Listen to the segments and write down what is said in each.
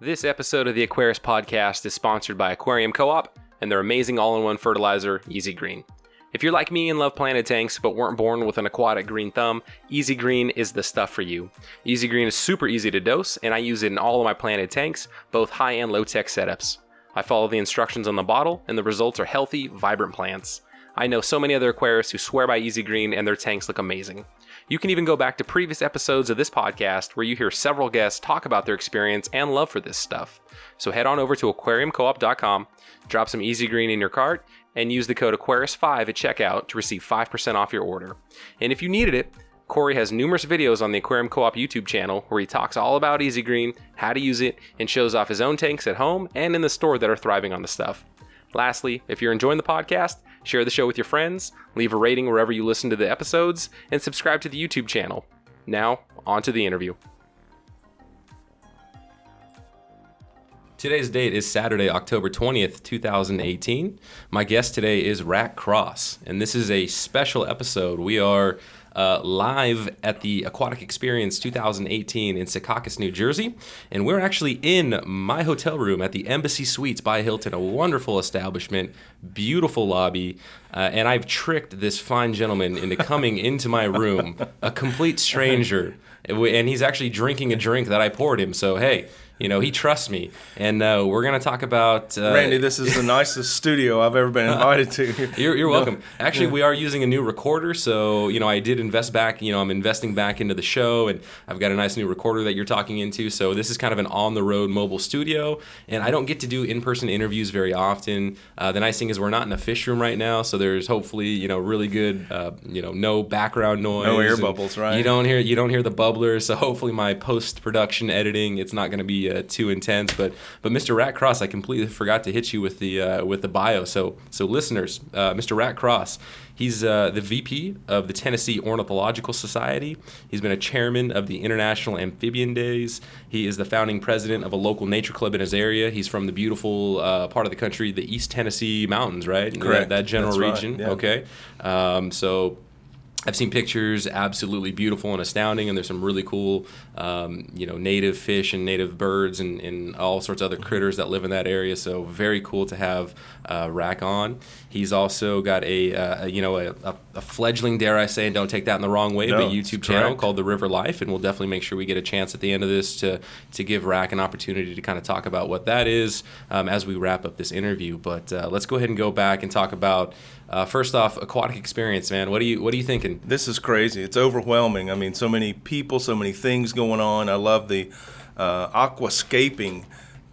This episode of the Aquarist podcast is sponsored by Aquarium Co-op and their amazing all in one fertilizer, Easy Green. If you're like me and love planted tanks but weren't born with an aquatic green thumb, Easy Green is the stuff for you. Easy Green is super easy to dose, and I use it in all of my planted tanks, both high and low tech setups. I follow the instructions on the bottle, and the results are healthy, vibrant plants. I know so many other aquarists who swear by Easy Green and their tanks look amazing. You can even go back to previous episodes of this podcast where you hear several guests talk about their experience and love for this stuff. So head on over to aquariumcoop.com, drop some Easy Green in your cart, and use the code Aquarius5 at checkout to receive 5% off your order. And if you needed it, Cory has numerous videos on the Aquarium Co-op YouTube channel where he talks all about Easy Green, how to use it, and shows off his own tanks at home and in the store that are thriving on the stuff. Lastly, if you're enjoying the podcast, share the show with your friends, leave a rating wherever you listen to the episodes, and subscribe to the YouTube channel. Now, on to the interview. Today's date is Saturday, October 20th, 2018. My guest today is Rack Cross, and this is a special episode. We are uh, live at the Aquatic Experience 2018 in Secaucus, New Jersey. And we're actually in my hotel room at the Embassy Suites by Hilton, a wonderful establishment, beautiful lobby. Uh, and I've tricked this fine gentleman into coming into my room, a complete stranger. And he's actually drinking a drink that I poured him. So, hey, you know, he trusts me, and uh, we're gonna talk about. Uh, Randy, this is the nicest studio I've ever been invited to. you're, you're welcome. Actually, yeah. we are using a new recorder, so you know, I did invest back. You know, I'm investing back into the show, and I've got a nice new recorder that you're talking into. So this is kind of an on-the-road mobile studio, and I don't get to do in-person interviews very often. Uh, the nice thing is we're not in a fish room right now, so there's hopefully you know really good, uh, you know, no background noise, no air bubbles, right? You don't hear you don't hear the bubblers, so hopefully my post-production editing, it's not going to be uh, too intense. But but Mr. Rack Cross, I completely forgot to hit you with the uh, with the bio. So so listeners, uh, Mr. Rack Cross, he's uh, the VP of the Tennessee Ornithological Society. He's been a chairman of the International Amphibian Days. He is the founding president of a local nature club in his area. He's from the beautiful uh, part of the country, the East Tennessee Mountains, right? Correct. That, that general That's region. Right. Yeah. Okay. Um, so I've seen pictures, absolutely beautiful and astounding, and there's some really cool, um, you know, native fish and native birds and, and, all sorts of other critters that live in that area. So very cool to have uh, Rack on. He's also got a, uh, you know, a, a, fledgling, dare I say, and don't take that in the wrong way, no, but YouTube channel called The River Life, and we'll definitely make sure we get a chance at the end of this to to give Rack an opportunity to kind of talk about what that is um, as we wrap up this interview. But uh, let's go ahead and go back and talk about. Uh, first off, aquatic experience, man. What are you What are you thinking? This is crazy. It's overwhelming. I mean, so many people, so many things going on. I love the uh, aquascaping,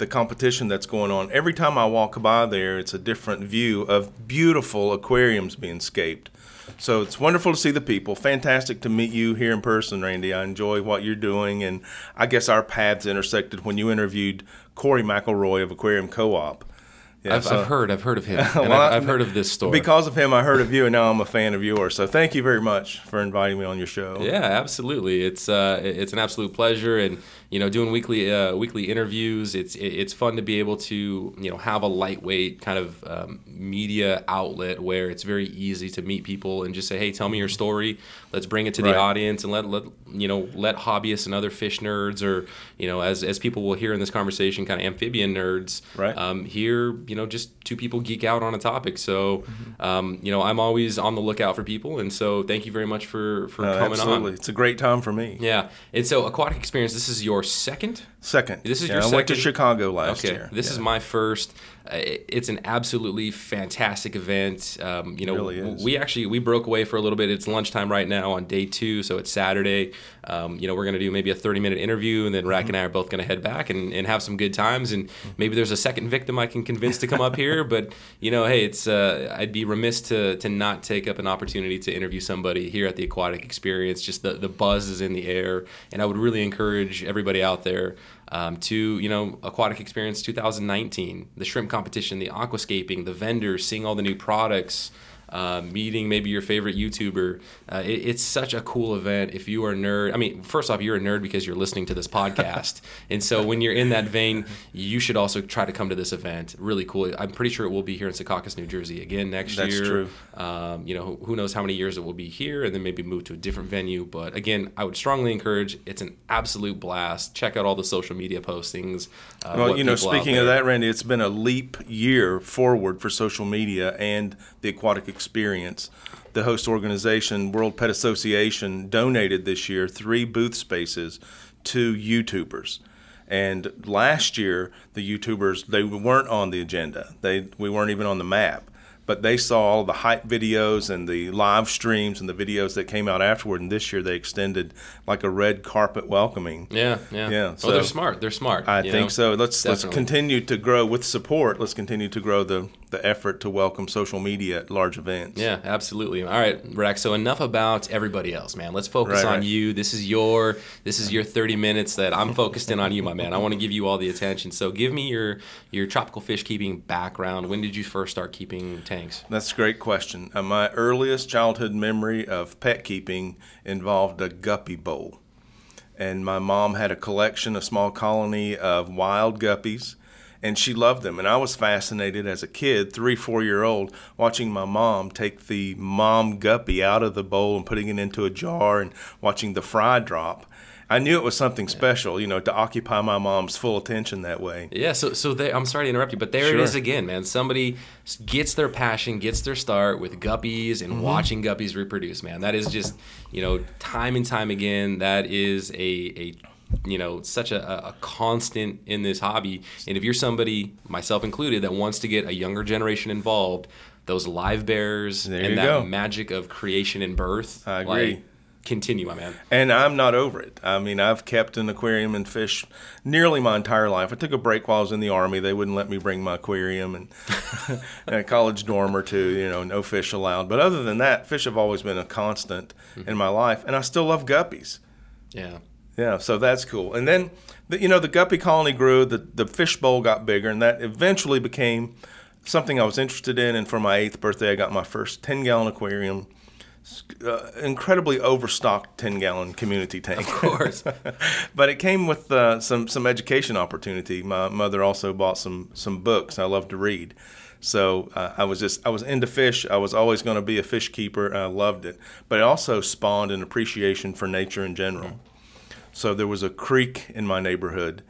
the competition that's going on. Every time I walk by there, it's a different view of beautiful aquariums being scaped. So it's wonderful to see the people. Fantastic to meet you here in person, Randy. I enjoy what you're doing, and I guess our paths intersected when you interviewed Cory McElroy of Aquarium Co-op. Yeah, I've, so, I've, heard. I've heard of him. well, I've, I've, heard of this story. Because of him, I heard of you, and now I'm a fan of yours. So thank you very much for inviting me on your show. Yeah, absolutely. It's uh, it's an absolute pleasure, and you know, doing weekly uh, weekly interviews. It's it's fun to be able to you know have a lightweight kind of um, media outlet where it's very easy to meet people and just say, hey, tell me your story. Let's bring it to right. the audience and let let you know let hobbyists and other fish nerds or you know as as people will hear in this conversation, kind of amphibian nerds, right. um, hear you know just two people geek out on a topic. So mm-hmm. um, you know I'm always on the lookout for people, and so thank you very much for for uh, coming absolutely. on. It's a great time for me. Yeah, and so aquatic experience. This is your second. Second. This is yeah, your I second. went to Chicago last okay. year. This yeah. is my first. Uh, it's an absolutely fantastic event. Um, you know, really we actually we broke away for a little bit. It's lunchtime right now on day two, so it's Saturday. Um, you know, we're gonna do maybe a 30 minute interview, and then Rack and I are both gonna head back and, and have some good times. And maybe there's a second victim I can convince to come up here. But you know, hey, it's uh, I'd be remiss to to not take up an opportunity to interview somebody here at the Aquatic Experience. Just the the buzz is in the air, and I would really encourage everybody out there um, to you know aquatic experience 2019 the shrimp competition the aquascaping the vendors seeing all the new products uh, meeting maybe your favorite YouTuber. Uh, it, it's such a cool event. If you are a nerd, I mean, first off, you're a nerd because you're listening to this podcast, and so when you're in that vein, you should also try to come to this event. Really cool. I'm pretty sure it will be here in Secaucus, New Jersey again next That's year. That's true. Um, you know, who knows how many years it will be here, and then maybe move to a different venue. But again, I would strongly encourage. It's an absolute blast. Check out all the social media postings. Uh, Well, you know, speaking of that, Randy, it's been a leap year forward for social media and the aquatic experience. The host organization, World Pet Association, donated this year three booth spaces to YouTubers. And last year, the YouTubers they weren't on the agenda. They we weren't even on the map. But they saw all the hype videos and the live streams and the videos that came out afterward. And this year, they extended like a red carpet welcoming. Yeah, yeah, Yeah, oh, so- they're smart. They're smart. I think know? so. Let's let's continue to grow with support. Let's continue to grow the the effort to welcome social media at large events. Yeah, absolutely. All right, Rex. So enough about everybody else, man. Let's focus Right, on right. you. This is your this is your 30 minutes that I'm focused in on you, my man. I want to give you all the attention. So give me your your tropical fish keeping background. When did you first start keeping tanks? That's a great question. Uh, my earliest childhood memory of pet keeping involved a guppy bowl. And my mom had a collection, a small colony of wild guppies, and she loved them. And I was fascinated as a kid, three, four year old, watching my mom take the mom guppy out of the bowl and putting it into a jar and watching the fry drop. I knew it was something special, you know, to occupy my mom's full attention that way. Yeah, so so they, I'm sorry to interrupt you, but there Sure. it is again, man. Somebody gets their passion, gets their start with guppies and mm-hmm. watching guppies reproduce, man. That is just, you know, time and time again, that is a a you know, such a, a constant in this hobby. And if you're somebody, myself included, that wants to get a younger generation involved, those livebearers There and that go. magic of creation and birth, I agree. like, continue, my man. And I'm not over it. I mean, I've kept an aquarium and fish nearly my entire life. I took a break while I was in the army. They wouldn't let me bring my aquarium and, and a college dorm or two, you know, no fish allowed. But other than that, fish have always been a constant in my life. And I still love guppies. Yeah. Yeah, so that's cool. And then, the, you know, the guppy colony grew, the, the fish bowl got bigger, and that eventually became something I was interested in. And for my eighth birthday, I got my first 10 gallon aquarium, uh, incredibly overstocked 10 gallon community tank. Of course. but it came with uh, some, some education opportunity. My mother also bought some, some books. I love to read. So uh, I was just I was into fish. I was always going to be a fish keeper. And I loved it, but it also spawned an appreciation for nature in general. So there was a creek in my neighborhood,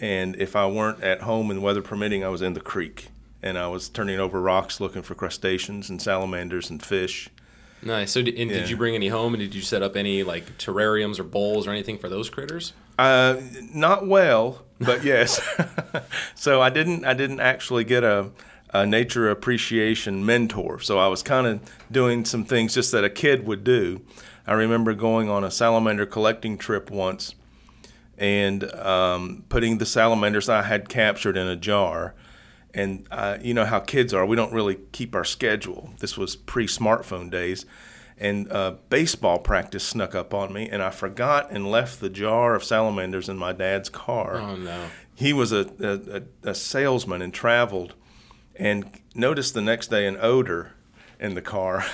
and if I weren't at home and weather permitting, I was in the creek, and I was turning over rocks looking for crustaceans and salamanders and fish. Nice. So, did, and Yeah. did you bring any home, and did you set up any like terrariums or bowls or anything for those critters? Uh, not well, but yes. so I didn't I didn't actually get a, a nature appreciation mentor. So I was kind of doing some things just that a kid would do. I remember going on a salamander collecting trip once and um, putting the salamanders I had captured in a jar. And uh, you know how kids are. We don't really keep our schedule. This was pre-smartphone days, and uh, baseball practice snuck up on me, and I forgot and left the jar of salamanders in my dad's car. Oh no. He was a, a- a salesman and traveled, and noticed the next day an odor in the car.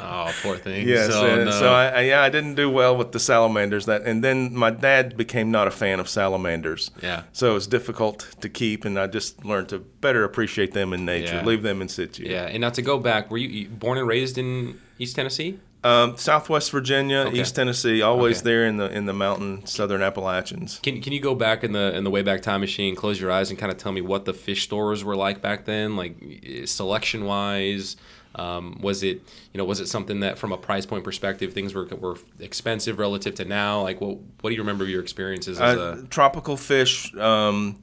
Oh, poor thing. Yes, So, and no. so I, I, yeah, I didn't do well with the salamanders. That, and then my dad became not a fan of salamanders. Yeah. So it was difficult to keep, and I just learned to better appreciate them in nature, Yeah. leave them in situ. yeah, and now to go back, were you, born and raised in East Tennessee? Um, Southwest Virginia, Okay. East Tennessee, always Okay. there in the in the mountain, southern Appalachians. Can Can you go back in the in the Wayback Time Machine, close your eyes, and kind of tell me what the fish stores were like back then, like selection wise? Um, was it you know was it something that from a price point perspective things were were expensive relative to now? Like what what do you remember your experiences as Uh, a tropical fish um,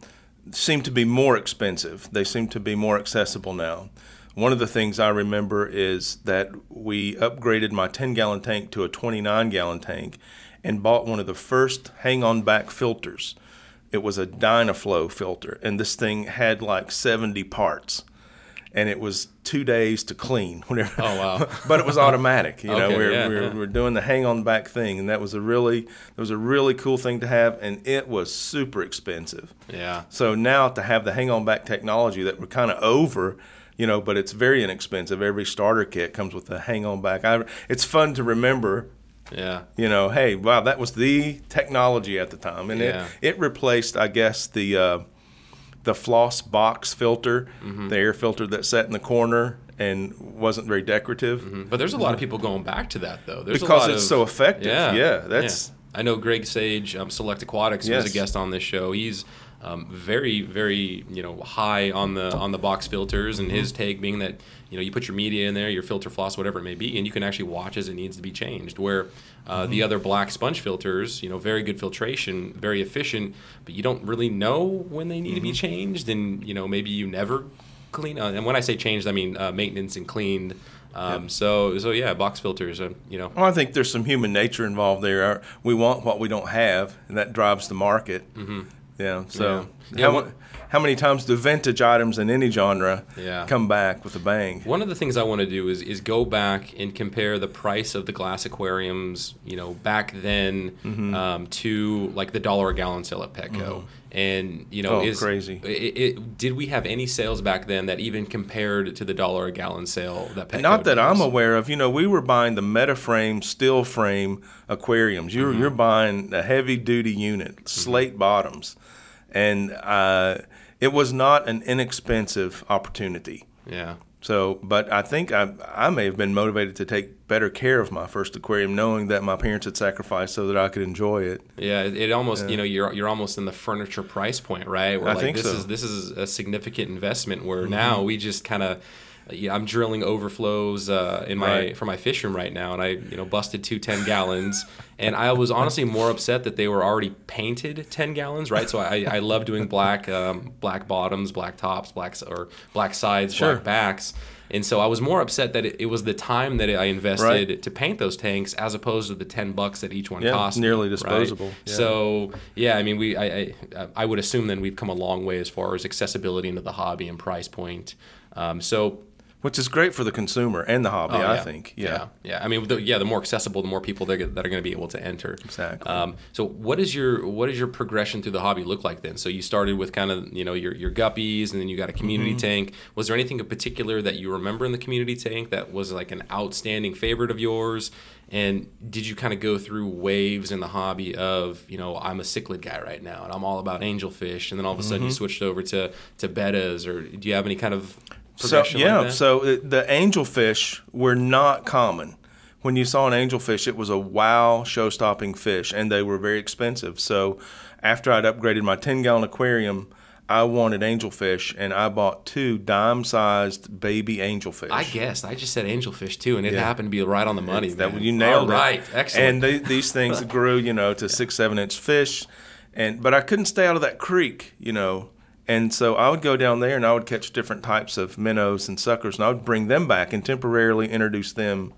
seem to be more expensive. They seem to be more accessible now. One of the things I remember is that we upgraded my 10 gallon tank to a 29 gallon tank and bought one of the first hang on back filters. It was a Dynaflow filter, and this thing had like 70 parts. And it was two days to clean. Whenever, Oh, wow. but it was automatic. You know, Okay, we're, yeah, we're, yeah. we're doing the hang on back thing, and that was a really that was a really cool thing to have, and it was super expensive. yeah So now to have the hang on back technology that we're kind of over, you know, but it's very inexpensive. Every starter kit comes with a hang on back. I, it's fun to remember Yeah. you know, hey, wow, that was the technology at the time, and Yeah. it, it replaced, I guess, the uh, the floss box filter, Mm-hmm. the air filter that sat in the corner and wasn't very decorative. But there's a lot of people going back to that though. There's a Because it's of- so effective. Yeah, yeah that's- I know Greg Sage, um, Select Aquatics, was Yes. a guest on this show. He's um, very, very, you know, high on the on the box filters, and Mm-hmm. his take being that you know you put your media in there, your filter floss, whatever it may be, and you can actually watch as it needs to be changed. Where uh, Mm-hmm. the other black sponge filters, you know, very good filtration, very efficient, but you don't really know when they need to Mm-hmm. be changed, and you know maybe you never clean. Uh, and when I say changed, I mean uh, maintenance and cleaned. Um, So, so yeah, box filters. Uh, you know, Well, I think there's some human nature involved there. We want what we don't have, and that drives the market. Mm-hmm. Yeah. So, Yeah. Yeah, how, mu- how many times do vintage items in any genre Yeah. come back with a bang? One of the things I want to do is is go back and compare the price of the glass aquariums, you know, back then Mm-hmm. um, to like the dollar a gallon sale at Petco. And you know, Oh, is crazy. It, it, did we have any sales back then that even compared to the dollar a gallon sale that Petco? Not that I'm aware of. You know, we were buying the Metaframe steel frame aquariums. You're Mm-hmm. you're buying a heavy duty unit, slate bottoms, and uh, it was not an inexpensive opportunity. Yeah. So, but I think I I may have been motivated to take better care of my first aquarium, knowing that my parents had sacrificed so that I could enjoy it. Yeah, it, almost you know you're you're almost in the furniture price point, right? Where I like think this so. Mm-hmm. is this is a significant investment. Where now we just kind of. Yeah, I'm drilling overflows uh, in my Right. for my fish room right now, and I you know busted two 10 gallons, and I was honestly more upset that they were already painted 10 gallons, right? So I, I love doing black um, black bottoms, black tops, black or black sides, Sure. black backs, and so I was more upset that it, it was the time that I invested Right. to paint those tanks as opposed to the 10 bucks that each one Yeah, cost. nearly right? disposable. Yeah. So yeah, I mean, we I, I I would assume then we've come a long way as far as accessibility into the hobby and price point. Um, so Which is great for the consumer and the hobby, oh, I think. Yeah. yeah, yeah. I mean, the, yeah, the more accessible, the more people that, get- that are going to be able to enter. Exactly. Um, so what is your what does your progression through the hobby look like then? So you started with kind of you know your your guppies, and then you got a community Mm-hmm. tank. Was there anything in particular that you remember in the community tank that was like an outstanding favorite of yours? And did you kind of go through waves in the hobby of you know I'm a cichlid guy right now, and I'm all about angelfish, and then all of a Mm-hmm. sudden you switched over to to bettas, or do you have any kind of So yeah, like so it, the angelfish were not common. When you saw an angelfish, it was a wow show-stopping fish, and they were very expensive. So after I'd upgraded my 10-gallon aquarium, I wanted angelfish, and I bought two dime-sized baby angelfish. I guessed. I just said angelfish too, and it happened to be right on the money. That man. you nailed All it. right, excellent. And they, these things grew, you know, to six, seven inch fish, and but I couldn't stay out of that creek, you know, and so I would go down there and I would catch different types of minnows and suckers, and I would bring them back and temporarily introduce them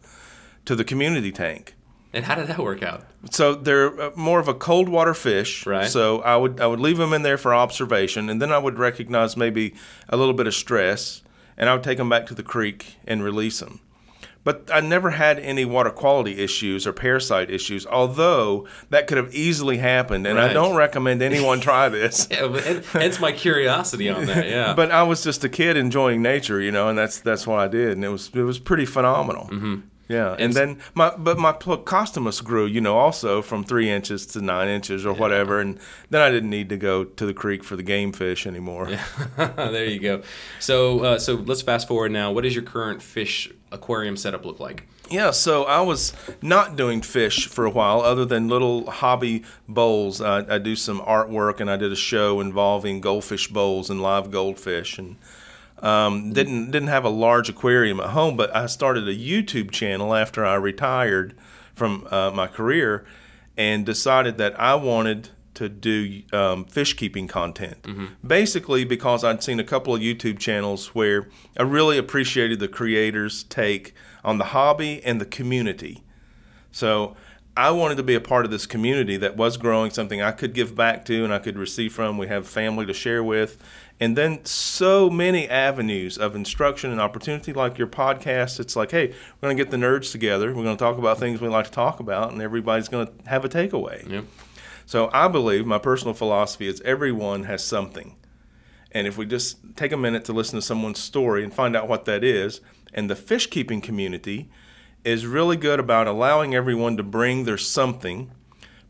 to the community tank. And how did that work out? So they're uh, more of a cold water fish. Right. So I would I would leave them in there for observation, and then I would recognize maybe a little bit of stress, and I would take them back to the creek and release them. But I never had any water quality issues or parasite issues, although that could have easily happened. And I don't recommend anyone try this. Yeah, but hen- hence my curiosity on that. Yeah. But I was just a kid enjoying nature, you know, and that's that's what I did, and it was it was pretty phenomenal. Mm-hmm. Yeah, and, And then my but my Plecostomus grew, you know, also from three inches to nine inches or whatever, and then I didn't need to go to the creek for the game fish anymore. Yeah. there you go. So uh, so let's fast forward now. What does your current fish aquarium setup look like? Yeah, so I was not doing fish for a while, other than little hobby bowls. I, I do some artwork, and I did a show involving goldfish bowls and live goldfish, and um, didn't didn't have a large aquarium at home. But I started a YouTube channel after I retired from uh, my career, and decided that I wanted to do um, fish keeping content. Basically, because I'd seen a couple of YouTube channels where I really appreciated the creators' take on the hobby and the community. So I wanted to be a part of this community that was growing, something I could give back to and I could receive from. We have family to share with. And then so many avenues of instruction and opportunity, like your podcast. It's like, hey, we're going to get the nerds together. We're going to talk about things we like to talk about, and everybody's going to have a takeaway. Yeah. So I believe my personal philosophy is everyone has something. And if we just take a minute to listen to someone's story and find out what that is, and the fish keeping community is really good about allowing everyone to bring their something,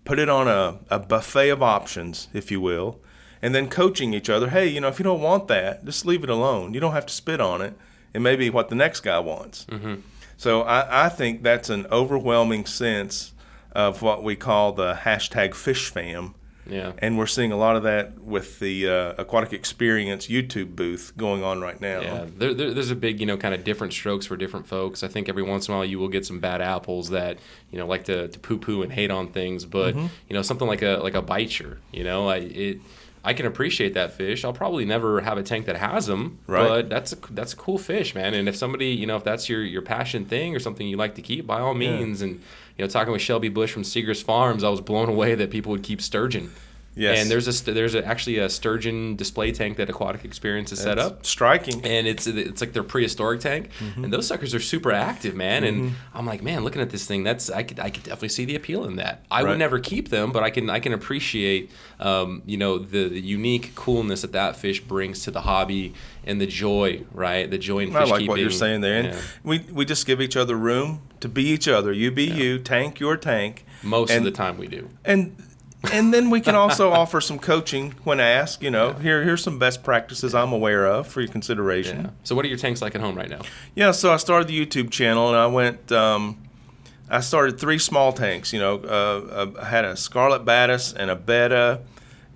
put it on a, a buffet of options, if you will, and then coaching each other. Hey, you know, if you don't want that, just leave it alone. You don't have to spit on it. It may be what the next guy wants. Mm-hmm. So I, I think that's an overwhelming sense of what we call the hashtag fish fam. Yeah. And we're seeing a lot of that with the uh, Aquatic Experience YouTube booth going on right now. Yeah, there, there, there's a big, you know, kind of different strokes for different folks. I think every once in a while you will get some bad apples that, you know, like to, to poo poo and hate on things. But, Mm-hmm. you know, something like a like a bichir, you know, I, it, I can appreciate that fish. I'll probably never have a tank that has them, Right. but that's a that's a cool fish, man. And if somebody, you know, if that's your your passion thing or something you like to keep, by all Yeah. means. And you know, talking with Shelby Bush from Segrest Farms, I was blown away that people would keep sturgeon. Yes. And there's a there's a, actually a sturgeon display tank that Aquatic Experience has set It's up Striking. and it's it's like their prehistoric tank, Mm-hmm. and those suckers are super active, man. And I'm like, man, looking at this thing, that's I could I could definitely see the appeal in that. I Right. would never keep them, but I can I can appreciate, um, you know, the, the unique coolness that that fish brings to the hobby and the joy, right? The joy in fish I like keeping. what you're saying there. And Yeah. we, we just give each other room to be each other. You be you, tank your tank. Most and, of the time we do. And and then we can also offer some coaching when asked. You know, here here's some best practices I'm aware of for your consideration. Yeah. So what are your tanks like at home right now? Yeah, so I started the YouTube channel and I went. Um, I started three small tanks. You know, uh, I had a scarlet badis and a betta,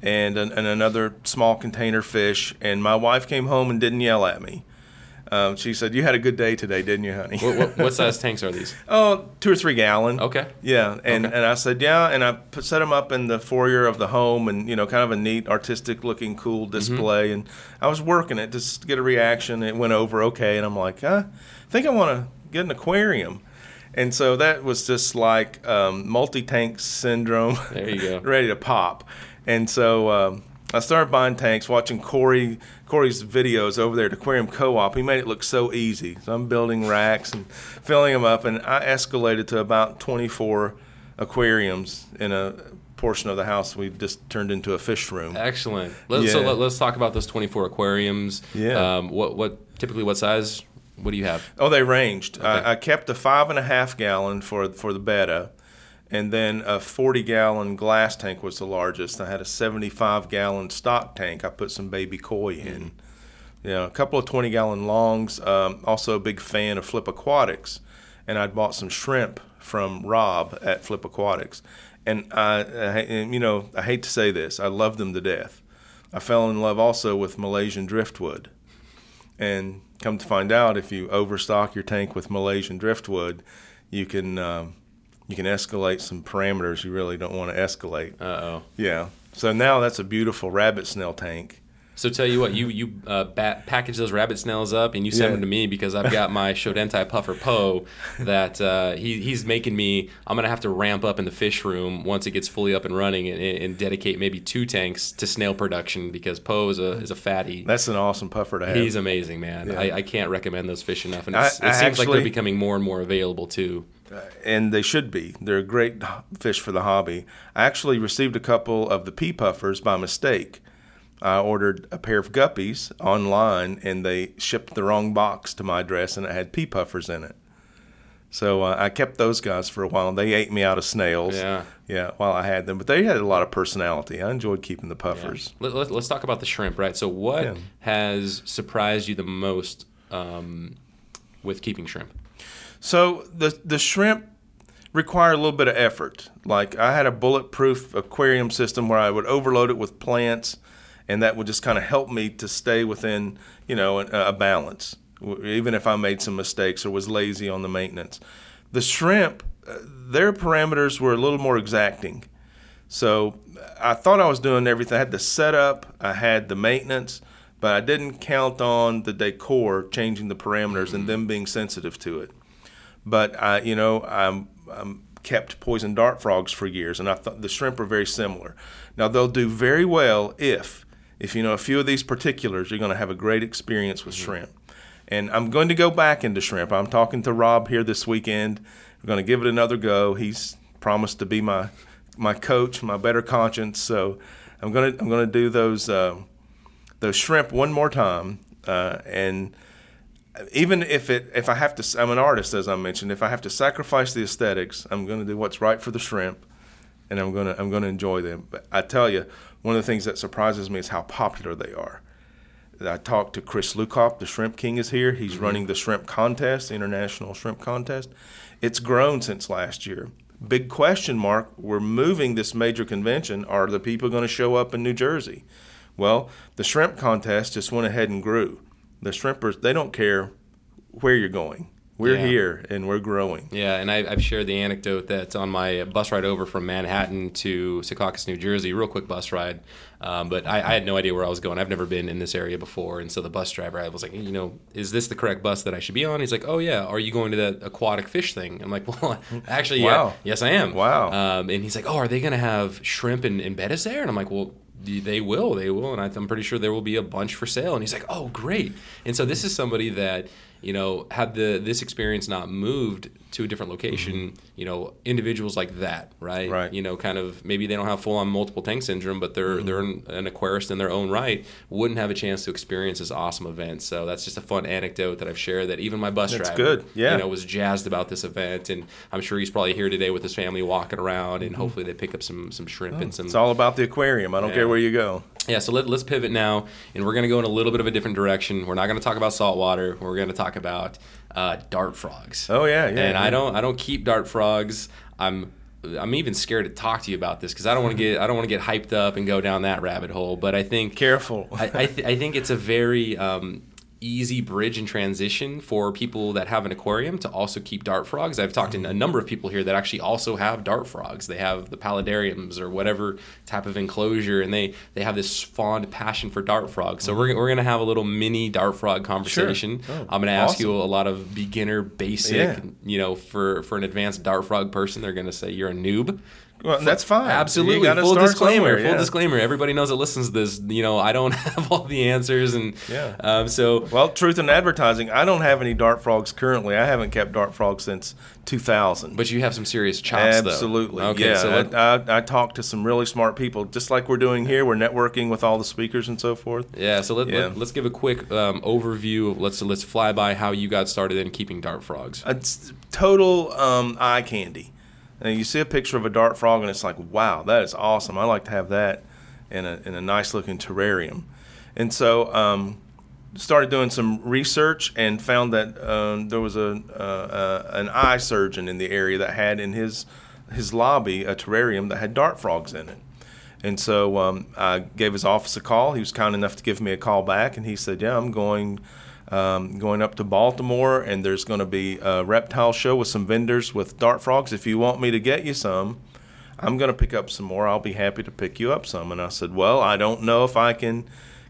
and an, and another small container fish. And my wife came home and didn't yell at me. Um, she said, "You had a good day today, didn't you, honey?" What, what, what size tanks are these? oh, two or three gallon. Okay. Yeah, and, Okay. and I said, yeah, and I put, set them up in the foyer of the home, and you know, kind of a neat, artistic looking, cool Mm-hmm. display. And I was working it just to get a reaction. It went over okay, and I'm like, huh, I think I want to get an aquarium. And so that was just like um, multi tank syndrome, There you go. ready to pop. And so um, I started buying tanks, watching Cory Cory's videos over there at Aquarium Co-op. He made it look so easy. So I'm building racks and filling them up, and I escalated to about 24 aquariums in a portion of the house we just turned into a fish room. Excellent. Let's, So Yeah. let, us talk about those 24 aquariums. Yeah. Um, what what typically what size? What do you have? Oh, they ranged. Okay. I, I kept a five and a half gallon for for the betta, and then a 40 gallon glass tank was the largest. I had a 75 gallon stock tank. I put some baby koi in. You know, a couple of 20 gallon longs. Um, also a big fan of Flip Aquatics, and I'd bought some shrimp from Rob at Flip Aquatics, and I, I and, you know, I hate to say this, I love them to death. I fell in love also with Malaysian driftwood. And come to find out, if you overstock your tank with Malaysian driftwood, you can um, you can escalate some parameters you really don't want to escalate. Uh oh. Yeah. So now that's a beautiful rabbit snail tank. So tell you what, you you uh, bat, package those rabbit snails up and you send Yeah. them to me because I've got my schoutedeni puffer Poe that uh, he, he's making me. I'm gonna have to ramp up in the fish room once it gets fully up and running and, and dedicate maybe two tanks to snail production because Poe is a is a fatty. That's an awesome puffer to have. He's amazing, man. Yeah. I, I can't recommend those fish enough, and I- it's, it seems like they're becoming more and more available too. And they should be. They're a great fish for the hobby. I actually received a couple of the pea puffers by mistake. I ordered a pair of guppies online, and they shipped the wrong box to my address, and it had pea puffers in it. So uh, I kept those guys for a while. They ate me out of snails. Yeah. yeah, while I had them, but they had a lot of personality. I enjoyed keeping the puffers. Let, let, us talk about the shrimp, right? So, what Yeah. has surprised you the most um, with keeping shrimp? So the the shrimp require a little bit of effort. Like I had a bulletproof aquarium system where I would overload it with plants, and that would just kind of help me to stay within you know a, a balance, even if I made some mistakes or was lazy on the maintenance. The shrimp, uh, their parameters were a little more exacting. So I thought I was doing everything. I had the setup, I had the maintenance, but I didn't count on the decor changing the parameters and them being sensitive to it. But I, you know, I'm, I'm kept poison dart frogs for years, and I thought the shrimp are very similar. Now they'll do very well if, if you know a few of these particulars, you're going to have a great experience with shrimp. And I'm going to go back into shrimp. I'm talking to Rob here this weekend. We're going to give it another go. He's promised to be my my coach, my better conscience. So I'm gonna I'm gonna do those uh, those shrimp one more time, uh, and even if it if I have to, I'm an artist as I mentioned. If I have to sacrifice the aesthetics, I'm going to do what's right for the shrimp, and I'm gonna I'm gonna enjoy them. But I tell you, one of the things that surprises me is how popular they are. I talked to Chris Lukhaup, the Shrimp King is here. He's mm-hmm. running the shrimp contest, the international shrimp contest. It's grown since last year. Big question mark. We're moving this major convention. Are the people going to show up in New Jersey? Well, the shrimp contest just went ahead and grew. The shrimpers, they don't care where you're going. We're yeah. here and we're growing. Yeah, and I, have shared the anecdote that on my bus ride over from Manhattan to Secaucus, New Jersey, real quick bus ride. Um, but I, I, had no idea where I was going. I've never been in this area before, and so the bus driver, I was like, you know, is this the correct bus that I should be on? He's like, oh yeah. Are you going to that aquatic fish thing? I'm like, well, actually, wow. yeah, yes, I am. Wow. Um, and he's like, oh, are they going to have shrimp and, and there? And I'm like, well they will they will and i'm pretty sure there will be a bunch for sale. And he's like oh great. And so this is somebody that you know, had the this experience not moved to a different location, mm-hmm. you know, individuals like that, right? Right. You know, kind of maybe they don't have full on multiple tank syndrome, but they're mm-hmm. they're an, an, aquarist in their own right, wouldn't have a chance to experience this awesome event. So that's just a fun anecdote that I've shared that even my bus that's driver, good. Yeah. you know, was jazzed about this event, and I'm sure he's probably here today with his family walking around, and mm-hmm. hopefully they pick up some some shrimp oh, and some. It's all about the aquarium. I don't yeah. care where you go. Yeah, so let, let's pivot now, and we're going to go in a little bit of a different direction. We're not going to talk about saltwater. We're going to talk about uh, dart frogs. Oh yeah, yeah. And yeah. I don't I don't keep dart frogs. I'm I'm even scared to talk to you about this because I don't want to get I don't want to get hyped up and go down that rabbit hole. But I think careful. I I, th- I think it's a very um, easy bridge and transition for people that have an aquarium to also keep dart frogs. I've talked to a number of people here that actually also have dart frogs. They have the paludariums or whatever type of enclosure, and they they have this fond passion for dart frogs. So we're, we're gonna have a little mini dart frog conversation. Sure. Oh, I'm gonna ask you a lot of beginner, basic, yeah. you know, for for an advanced dart frog person, they're gonna say you're a noob. Well, that's fine. Absolutely. Full disclaimer. Full disclaimer. Everybody knows that listens to this. You know, I don't have all the answers, and yeah. Um, so well, truth in advertising. I don't have any dart frogs currently. I haven't kept dart frogs since 2000. But you have some serious chops, Absolutely. Though. Okay, yeah. So let, I, I, I talked to some really smart people, just like we're doing here. We're networking with all the speakers and so forth. Yeah. So let, yeah. let, us give a quick um, overview. Let's let's fly by how you got started in keeping dart frogs. It's total um, eye candy. And you see a picture of a dart frog, and it's like, wow, that is awesome. I like to have that in a, in a nice looking terrarium. And so, um, started doing some research and found that um, there was a uh, uh, an eye surgeon in the area that had in his his lobby a terrarium that had dart frogs in it. And so um, I gave his office a call. He was kind enough to give me a call back, and he said, "Yeah, I'm going um, going up to Baltimore, and there's going to be a reptile show with some vendors with dart frogs. If you want me to get you some, I'm going to pick up some more. I'll be happy to pick you up some. And I said, Well, I don't know if I can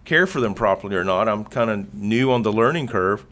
care for them properly or not. I'm kind of new on the learning curve.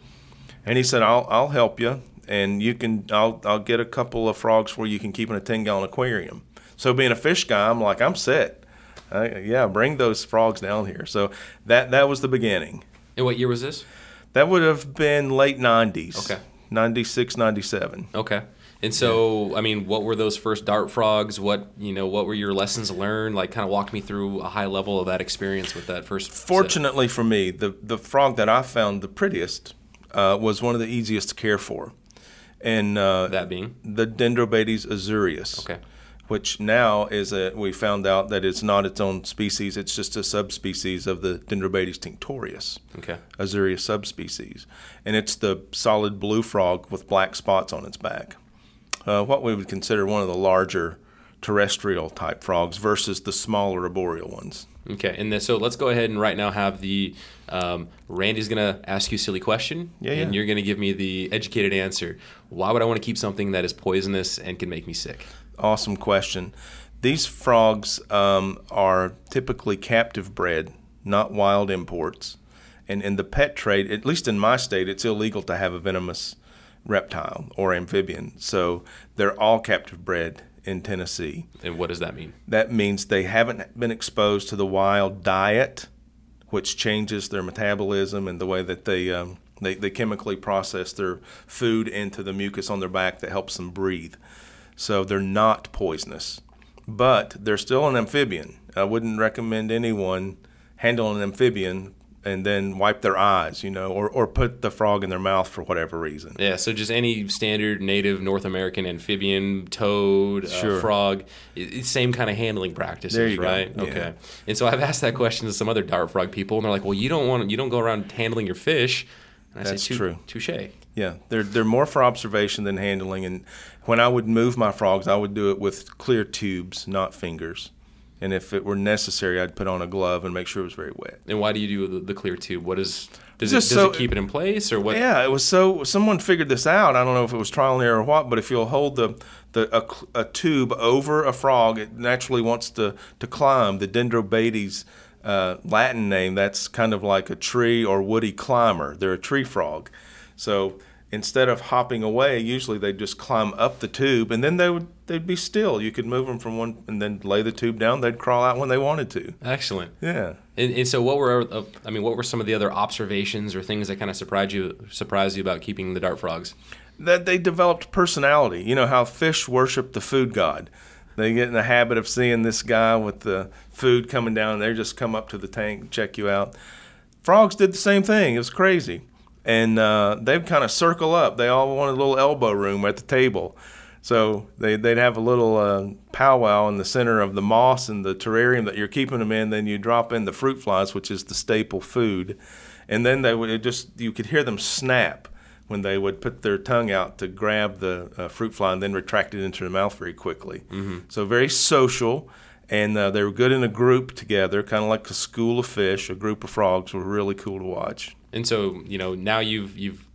And he said, I'll, I'll help you. And you can, I'll, I'll get a couple of frogs for you. Can keep in a 10 gallon aquarium. So, being a fish guy, I'm like, I'm set. Yeah, bring those frogs down here. So, that, that was the beginning. And what year was this? That would have been late 90s. Okay. 96, 97. Okay. And so, yeah. I mean, what were those first dart frogs? What you know, what were your lessons learned? Like, kind of walk me through a high level of that experience with that first. Fortunately set. for me, the the frog that I found the prettiest uh, was one of the easiest to care for, and uh, that being the Dendrobates azureus. Okay which now is a we found out that it's not its own species it's just a subspecies of the dendrobates tinctorius okay. Azureus subspecies. And it's the solid blue frog with black spots on its back. Uh, what we would consider one of the larger terrestrial type frogs versus the smaller arboreal ones. Okay and then, so let's go ahead and right now have the um, randy's going to ask you a silly question. Yeah, and yeah. you're going to give me the educated answer. Why would i want to keep something that is poisonous and can make me sick awesome question. These frogs um, are typically captive bred, not wild imports. And in the pet trade, at least in my state, it's illegal to have a venomous reptile or amphibian. So they're all captive bred in Tennessee. And what does that mean? That means they haven't been exposed to the wild diet, which changes their metabolism and the way that they um, they, they chemically process their food into the mucus on their back that helps them breathe so they're not poisonous. But they're still an amphibian. I wouldn't recommend anyone handle an amphibian and then wipe their eyes, you know, or, or put the frog in their mouth for whatever reason. Yeah, so just any standard native North American amphibian, toad, Sure. uh, frog, same kind of handling practices, you go. right? Yeah. Okay. And so I've asked that question to some other dart frog people, and they're like, "Well, you don't want you don't go around handling your fish." And I That's say, "Tou- true. Touche. Yeah, they're they're more for observation than handling. And when I would move my frogs, I would do it with clear tubes, not fingers. And if it were necessary, I'd put on a glove and make sure it was very wet. And why do you do the, the clear tube? What is does it does so- it keep it in place or what? Yeah, it was so. Someone figured this out. I don't know if it was trial and error or what, but if you'll hold the the a, a tube over a frog, it naturally wants to to climb. The Dendrobates uh, Latin name that's kind of like a tree or woody climber. They're a tree frog, so. Instead of hopping away, usually they just climb up the tube, and then they would they'd be still. You could move them from one, and then lay the tube down. They'd crawl out when they wanted to. Excellent. Yeah. And, and so, what were uh, I mean, what were some of the other observations or things that kind of surprised you surprised you about keeping the dart frogs? that they developed personality. You know how fish worship the food god. They get in the habit of seeing this guy with the food coming down, and they just come up to the tank, check you out. Frogs did the same thing. It was crazy, and uh, they'd kind of circle up. They all wanted a little elbow room at the table, so they they'd have a little uh, powwow in the center of the moss and the terrarium that you're keeping them in. Then you drop in the fruit flies, which is the staple food, and then they would just you could hear them snap when they would put their tongue out to grab the uh, fruit fly and then retract it into their mouth very quickly. So very social, and uh, they were good in a group together, kind of like a school of fish. A group of frogs were really cool to watch. And so, you know, now you've you've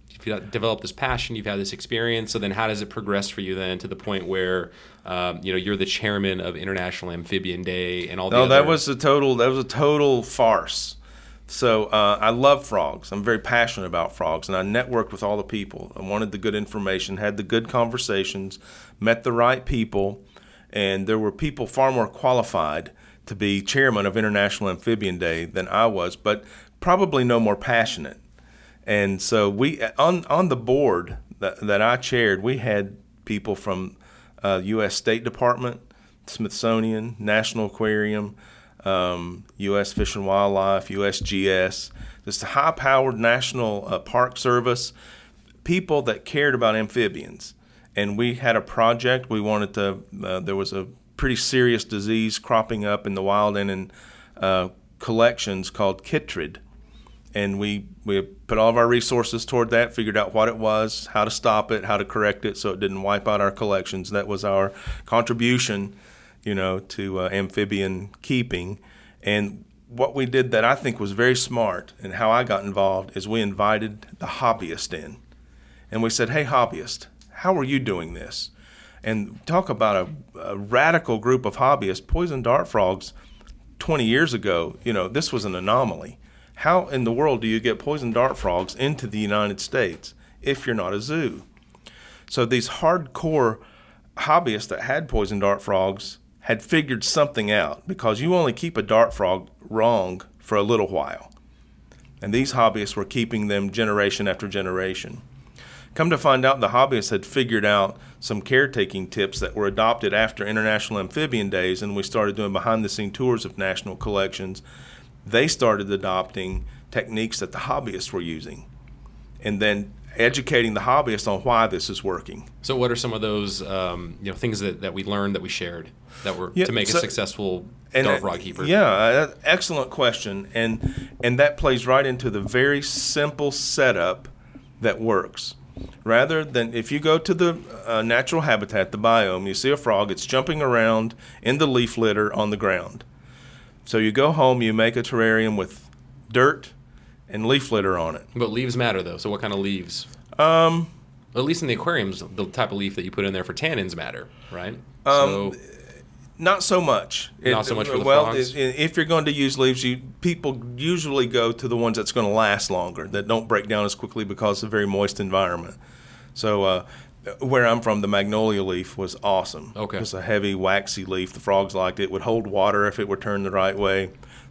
developed this passion, you've had this experience. So then, how does it progress for you then to the point where, um, you know, you're the chairman of International Amphibian Day and all the No, other. that was a total. That was a total farce. So uh, I love frogs. I'm very passionate about frogs, and I networked with all the people. I wanted the good information, had the good conversations, met the right people, and there were people far more qualified to be chairman of International Amphibian Day than I was, but probably no more passionate. And so we on on the board that, that I chaired, we had people from uh, U.S. State Department, Smithsonian, National Aquarium, um, U.S. Fish and Wildlife, USGS, just a high-powered National uh, Park Service, people that cared about amphibians. And we had a project. We wanted to. Uh, there was a pretty serious disease cropping up in the wild and in uh, collections called chytrid and we we put all of our resources toward that. Figured out what it was, how to stop it, how to correct it, so it didn't wipe out our collections. That was our contribution, you know, to uh, amphibian keeping. And what we did that I think was very smart, and how I got involved is we invited the hobbyist in, and we said, "Hey, hobbyist, how are you doing this?" And talk about a, a radical group of hobbyists. Poison dart frogs 20 years ago, you know, this was an anomaly. How in the world do you get poison dart frogs into the United States if you're not a zoo? So these hardcore hobbyists that had poison dart frogs had figured something out because you only keep a dart frog wrong for a little while. And these hobbyists were keeping them generation after generation. Come to find out, the hobbyists had figured out some caretaking tips that were adopted after International Amphibian Days, and we started doing behind the scene tours of national collections. They started adopting techniques that the hobbyists were using, and then educating the hobbyists on why this is working. So, what are some of those, um, you know, things that, that we learned that we shared that were Yeah, to make so- a successful And dart uh, frog keeper? Yeah, uh, excellent question, and and that plays right into the very simple setup that works. Rather than if you go to the uh, natural habitat, the biome, you see a frog, it's jumping around in the leaf litter on the ground. So you go home, you make a terrarium with dirt and leaf litter on it. But leaves matter though. So, what kind of leaves? Um, at least in the aquariums, the type of leaf that you put in there for tannins matter, right? so, Not so much. Not so much for the well, frogs? i- i- if you're going to use leaves, you people usually go to the ones that's going to last longer, that don't break down as quickly because of a very moist environment. So, uh, where I'm from, the magnolia leaf was awesome. Okay. it's a heavy, waxy leaf. The frogs liked it. Would hold water if it were turned the right way.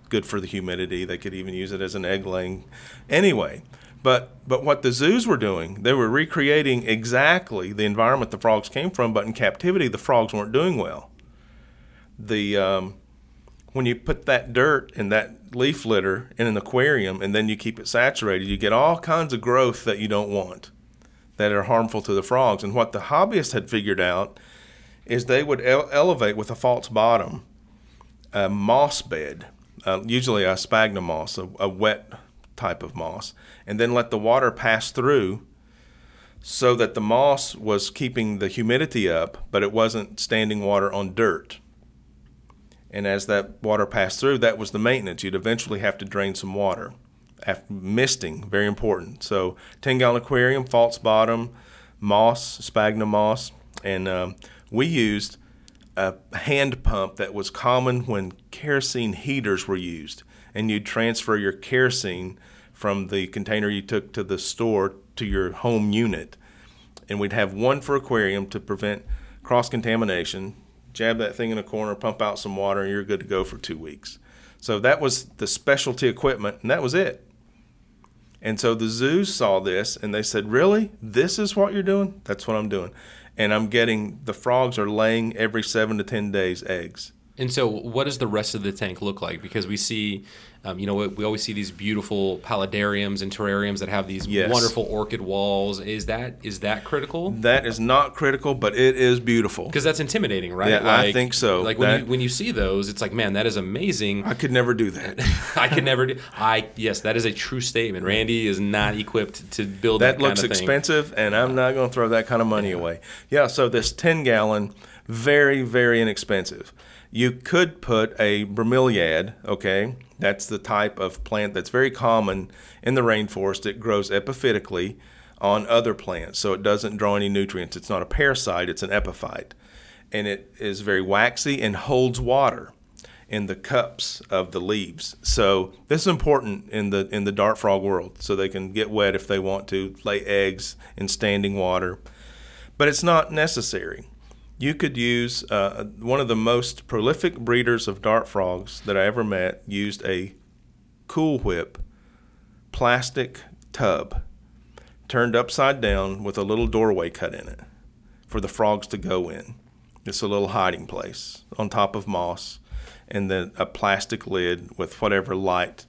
Good for the humidity. They could even use it as an egg laying. Anyway, but but what the zoos were doing, they were recreating exactly the environment the frogs came from, but in captivity, the frogs weren't doing well the um, when you put that dirt and that leaf litter in an aquarium and then you keep it saturated, you get all kinds of growth that you don't want that are harmful to the frogs. And what the hobbyists had figured out is they would ele- elevate with a false bottom a moss bed, uh, usually a sphagnum moss, a, a wet type of moss, and then let the water pass through so that the moss was keeping the humidity up, but it wasn't standing water on dirt. And as that water passed through, that was the maintenance. You'd eventually have to drain some water. After misting, very important. So, 10 gallon aquarium, false bottom, moss, sphagnum moss, and um, we used a hand pump that was common when kerosene heaters were used. And you'd transfer your kerosene from the container you took to the store to your home unit. And we'd have one for aquarium to prevent cross contamination. Jab that thing in a corner, pump out some water, and you're good to go for two weeks. So that was the specialty equipment, and that was it. And so the zoos saw this and they said, Really? This is what you're doing? That's what I'm doing. And I'm getting the frogs are laying every seven to 10 days eggs. And so, what does the rest of the tank look like? Because we see, um, you know, we, we always see these beautiful paludariums and terrariums that have these Yes. wonderful orchid walls. Is that is that critical? That is not critical, but it is beautiful. Because that's intimidating, right? Yeah, I think so. Like when That- you when you see those, it's like, man, that is amazing. I could never do that. I could never do. I yes, that is a true statement. Randy is not equipped to build that, that looks kind of thing. expensive, and I'm not going to throw that kind of money away. Yeah, so this 10 gallon, very, very inexpensive. You could put a bromeliad, okay? That's the type of plant that's very common in the rainforest. It grows epiphytically on other plants, so it doesn't draw any nutrients. It's not a parasite, it's an epiphyte. And it is very waxy and holds water in the cups of the leaves. So this is important in the in the dart frog world, so they can get wet if they want to, lay eggs in standing water. But it's not necessary. You could use uh, one of the most prolific breeders of dart frogs that I ever met used a Cool Whip plastic tub turned upside down with a little doorway cut in it for the frogs to go in. It's a little hiding place on top of moss, and then a plastic lid with whatever light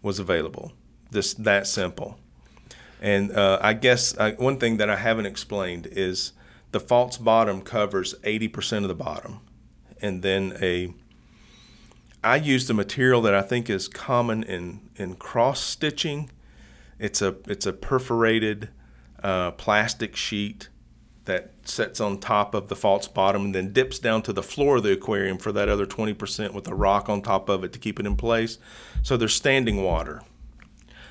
was available. This that simple. And uh, I guess uh, one thing that I haven't explained is the false bottom covers 80% of the bottom, and then a I use the material that I think is common in in cross stitching. It's a it's a perforated uh, plastic sheet that sits on top of the false bottom and then dips down to the floor of the aquarium for that other 20% with a rock on top of it to keep it in place. So there's standing water,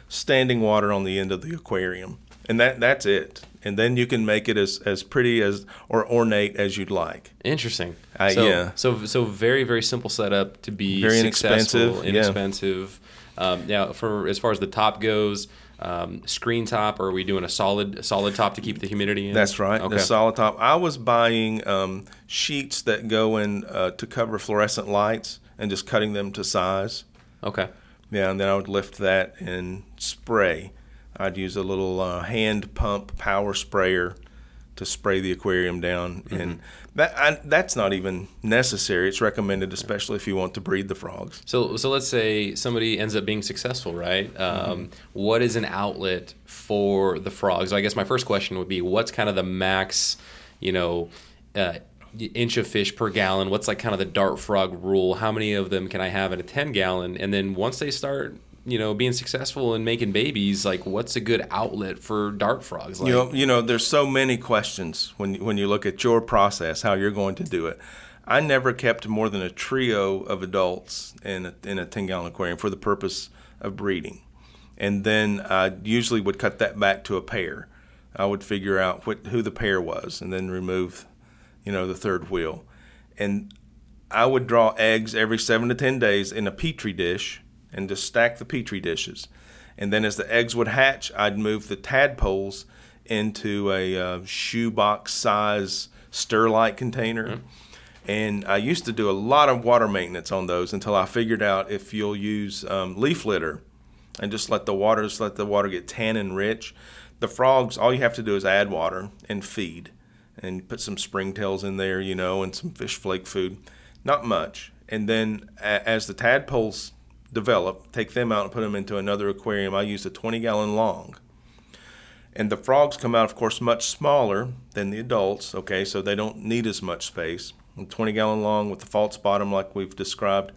standing water on the end of the aquarium, and that that's it. And then you can make it as, as pretty as or ornate as you'd like. Interesting. Uh, so, yeah. So so very very simple setup to be Very successful, inexpensive, yeah. inexpensive. Um, now, for as far as the top goes, um, screen top, or are we doing a solid a solid top to keep the humidity in? That's right. Okay. The solid top. I was buying um, sheets that go in uh, to cover fluorescent lights and just cutting them to size. okay. Yeah, and then I would lift that and spray. I'd use a little uh, hand pump power sprayer to spray the aquarium down, and that I, that's not even necessary. It's recommended, especially if you want to breed the frogs. So, so let's say somebody ends up being successful, right? Um, what is an outlet for the frogs? I guess my first question would be, what's kind of the max, you know, uh, inch of fish per gallon? What's like kind of the dart frog rule? How many of them can I have in a ten gallon? And then once they start, you know, being successful and making babies, like what's a good outlet for dart frogs? Like, you know, you know, there's so many questions when when you look at your process, how you're going to do it. I never kept more than a trio of adults in a, in a 10 gallon aquarium for the purpose of breeding, and then I usually would cut that back to a pair. I would figure out what, who the pair was, and then remove, you know, the third wheel, and I would draw eggs every seven to ten days in a petri dish, and just stack the petri dishes. And then as the eggs would hatch, I'd move the tadpoles into a uh, shoebox size Sterilite container. And I used to do a lot of water maintenance on those until I figured out if you'll use um, leaf litter and just let the water just let the water get tannin rich. The frogs, all you have to do is add water and feed, and put some springtails in there, you know, and some fish flake food. Not much, and then a, as the tadpoles develop, take them out and put them into another aquarium. I used a 20 gallon long. And the frogs come out, of course, much smaller than the adults, okay, so they don't need as much space. 20 gallon long with the false bottom, like we've described.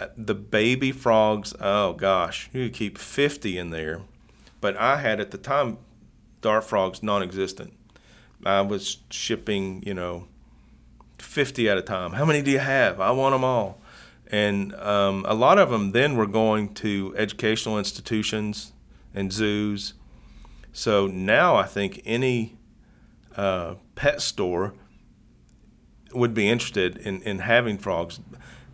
Uh, the baby frogs, oh gosh, you could keep 50 in there. But I had at the time dart frogs non existent. I was shipping, you know, 50 at a time. How many do you have? I want them all. And um, a lot of them then were going to educational institutions and zoos. So now I think any uh, pet store would be interested in, in having frogs.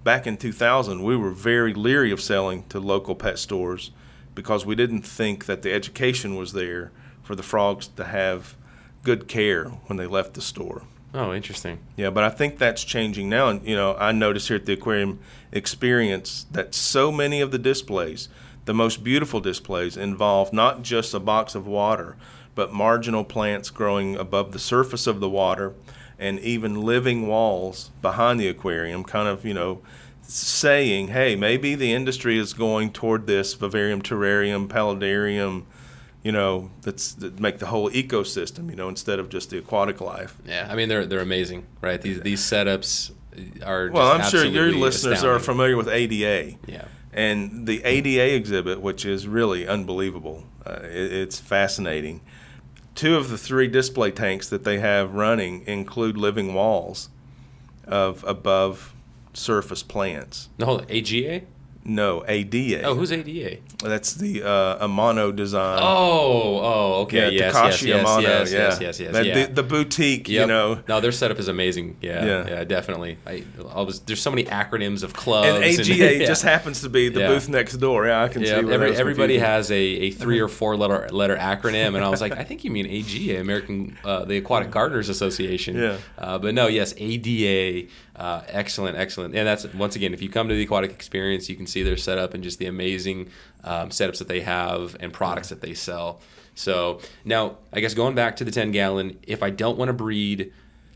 Back in 2000, we were very leery of selling to local pet stores because we didn't think that the education was there for the frogs to have good care when they left the store. Oh, interesting. Yeah, but I think that's changing now. And, you know, I notice here at the aquarium experience that so many of the displays, the most beautiful displays, involve not just a box of water, but marginal plants growing above the surface of the water and even living walls behind the aquarium, kind of, you know, saying, hey, maybe the industry is going toward this vivarium, terrarium, paludarium, you know, that's that make the whole ecosystem, you know, instead of just the aquatic life. Yeah, I mean they're they're amazing, right? These these setups are. well, I'm sure your listeners astounding. are familiar with ADA. Yeah. And the ADA exhibit, which is really unbelievable, uh, it, it's fascinating. Two of the three display tanks that they have running include living walls of above surface plants. No, hold on, AGA. No, ADA. Oh, who's ADA? That's the uh, Amano design. Oh, oh, okay. yeah, yes, Takashi yes, Amano. yes, yeah, yes, yes, yes, That- yeah. The, the boutique, you know. No, their setup is amazing. Yeah, Yeah. yeah, definitely. I, I was there's so many acronyms of clubs. And AGA yeah. just happens to be the booth next door. Yeah, I can see. where every, everybody has a, a three or four letter letter acronym, and I was like, I think you mean AGA, American uh, the Aquatic Gardeners Association. Yeah. Uh, but no, yes, ADA, uh, excellent, excellent, and that's once again, if you come to the aquatic experience, you can see their setup and just the amazing um, setups that they have and products that they sell. So now, I guess going back to the ten gallon, if I don't want to breed.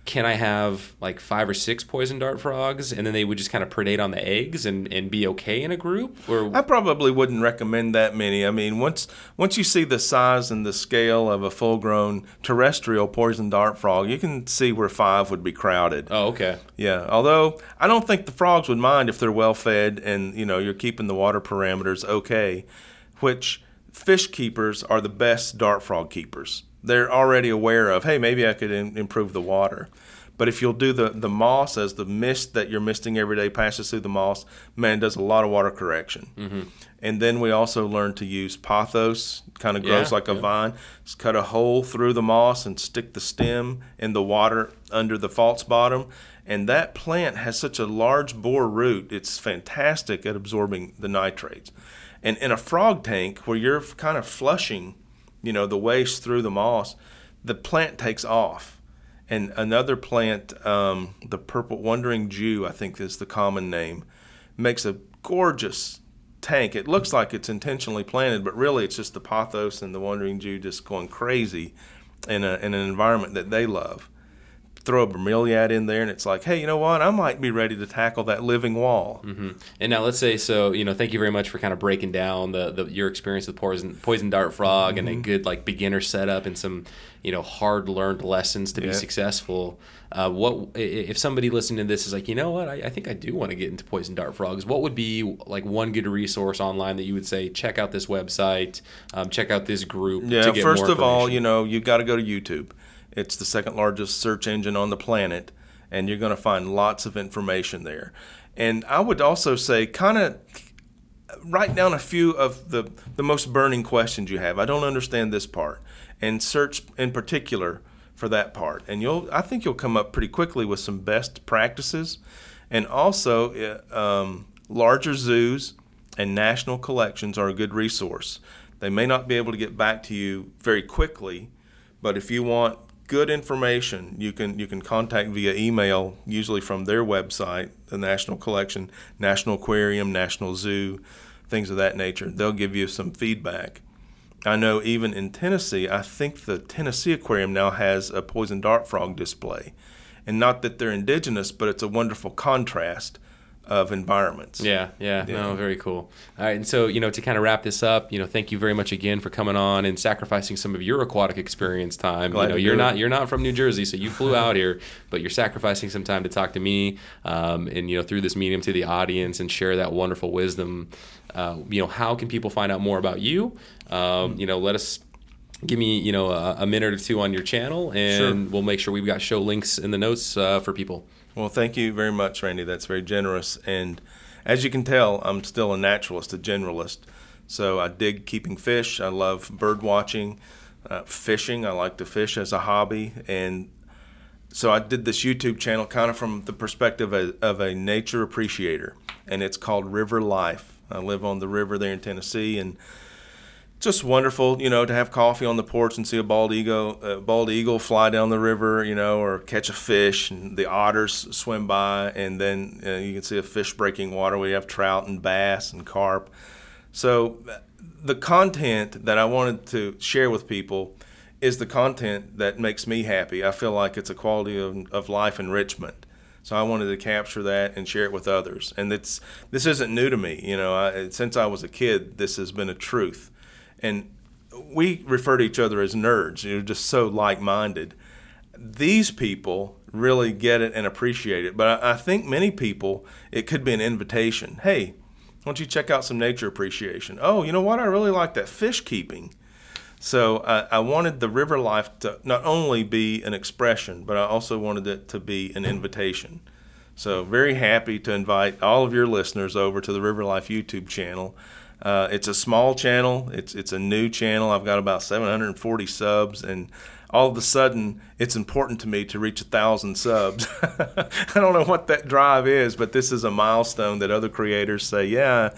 Can I have like five or six poison dart frogs, and then they would just kind of predate on the eggs and, and be okay in a group? Or I probably wouldn't recommend that many. I mean, once once you see the size and the scale of a full-grown terrestrial poison dart frog, you can see where five would be crowded. oh, okay. Yeah, although I don't think the frogs would mind if they're well fed and you know you're keeping the water parameters okay, which fish keepers are the best dart frog keepers. They're already aware of, hey, maybe I could im- improve the water. But if you'll do the, the moss as the mist that you're misting every day passes through the moss, man, does a lot of water correction. Mm-hmm. And then we also learned to use pothos, kind of grows Yeah, like a yeah. vine. Just cut a hole through the moss and stick the stem in the water under the false bottom. And that plant has such a large bore root, it's fantastic at absorbing the nitrates. And in a frog tank where you're kind of flushing, you know, the waste through the moss, the plant takes off. And another plant, um, the purple wandering Jew, I think is the common name, makes a gorgeous tank. It looks like it's intentionally planted, but really it's just the pothos and the wandering Jew just going crazy in, a, in an environment that they love. Throw a bromeliad in there, and it's like, hey, you know what? I might be ready to tackle that living wall. And now let's say so. You know, thank you very much for kind of breaking down the, the your experience with poison poison dart frog and a good like beginner setup and some you know hard learned lessons to be successful. Uh, what if somebody listening to this is like, you know what? I, I think I do want to get into poison dart frogs. What would be like one good resource online that you would say check out this website, um, check out this group? Yeah, to get first of all, you know, you've got to go to YouTube. It's the second largest search engine on the planet, and you're going to find lots of information there. And I would also say, kind of write down a few of the, the most burning questions you have. I don't understand this part, and search in particular for that part. And you'll, I think you'll come up pretty quickly with some best practices, and also uh, um, larger zoos and national collections are a good resource. They may not be able to get back to you very quickly, but if you want good information, you can you can contact via email, usually from their website, the National Collection, National Aquarium, National Zoo, things of that nature. They'll give you some feedback. I know even in Tennessee, I think the Tennessee Aquarium now has a poison dart frog display. And not that they're indigenous, but it's a wonderful contrast of environments. Yeah, yeah, no, very cool. All right, and so you know, to kind of wrap this up, you know, thank you very much again for coming on and sacrificing some of your aquatic experience time. Glad you know, you're not it. you're not from New Jersey, so you flew out here, but you're sacrificing some time to talk to me, um, and you know, through this medium to the audience and share that wonderful wisdom. Uh, you know, how can people find out more about you? Um, you know, let us. Give me, you know, a, a minute or two on your channel, and we'll make sure we've got show links in the notes uh, for people. Well, thank you very much, Randy. That's very generous. And as you can tell, I'm still a naturalist, a generalist. So I dig keeping fish. I love bird watching, uh, fishing. I like to fish as a hobby. And so I did this YouTube channel kind of from the perspective of, of a nature appreciator. And it's called River Life. I live on the river there in Tennessee. And just wonderful, you know, to have coffee on the porch and see a bald eagle, a bald eagle fly down the river, you know, or catch a fish, and the otters swim by, and then uh, you can see a fish breaking water. We have trout and bass and carp. So, the content that I wanted to share with people is the content that makes me happy. I feel like it's a quality of, of life enrichment. So I wanted to capture that and share it with others. And it's this isn't new to me. You know, I, since I was a kid, this has been a truth and we refer to each other as nerds. You're just so like-minded. These people really get it and appreciate it. But I, I think many people, it could be an invitation. Hey, why don't you check out some nature appreciation? Oh, you know what? I really like that fish keeping. So I, I wanted the river life to not only be an expression, but I also wanted it to be an invitation. So very happy to invite all of your listeners over to the River Life YouTube channel. Uh, it's a small channel. It's it's a new channel. I've got about 740 subs, and all of a sudden, it's important to me to reach a thousand subs. I don't know what that drive is, but this is a milestone that other creators say, yeah.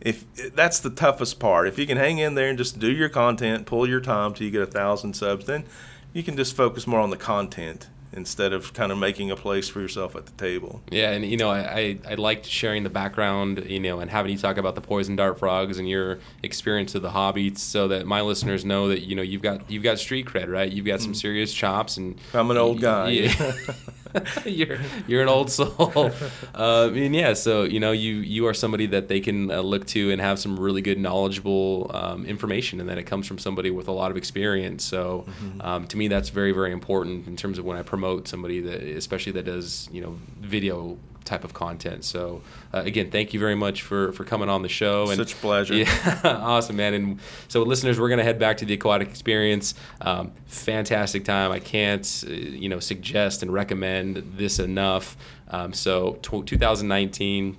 If that's the toughest part, if you can hang in there and just do your content, pull your time till you get a thousand subs, then you can just focus more on the content instead of kind of making a place for yourself at the table. Yeah, and you know, I, I, I liked sharing the background, you know, and having you talk about the poison dart frogs and your experience of the hobby, so that my listeners know that you know you've got you've got street cred, right? You've got some mm-hmm. serious chops, and I'm an old guy. Yeah. you're you're an old soul. Uh, I mean, yeah. So you know, you you are somebody that they can uh, look to and have some really good, knowledgeable um, information, and then it comes from somebody with a lot of experience. So um, to me, that's very very important in terms of when I promote somebody that, especially that does you know video type of content. So uh, again, thank you very much for for coming on the show. And Such pleasure. Yeah, awesome, man. And so, listeners, we're gonna head back to the aquatic experience. Um, fantastic time. I can't, uh, you know, suggest and recommend this enough. Um, so, t- 2019.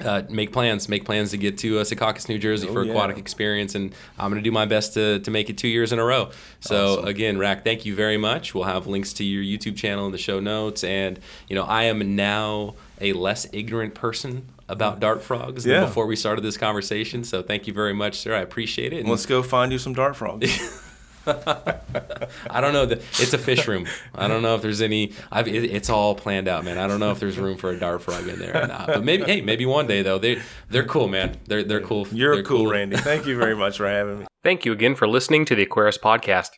Uh, make plans. Make plans to get to uh, Secaucus, New Jersey for Oh, yeah. aquatic experience, and I'm going to do my best to, to make it two years in a row. So Awesome. again, Rack, thank you very much. We'll have links to your YouTube channel in the show notes, and you know I am now a less ignorant person about dart frogs than before we started this conversation. So thank you very much, sir. I appreciate it. And Let's go find you some dart frogs. I don't know. The, it's a fish room. I don't know if there's any. I've, it, it's all planned out, man. I don't know if there's room for a dart frog in there or not. But maybe, hey, maybe one day though. They they're cool, man. They're they're cool. You're They're cool, Randy. Thank you very much for having me. Thank you again for listening to the Aquarist Podcast.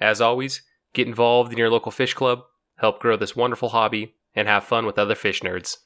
As always, get involved in your local fish club, help grow this wonderful hobby, and have fun with other fish nerds.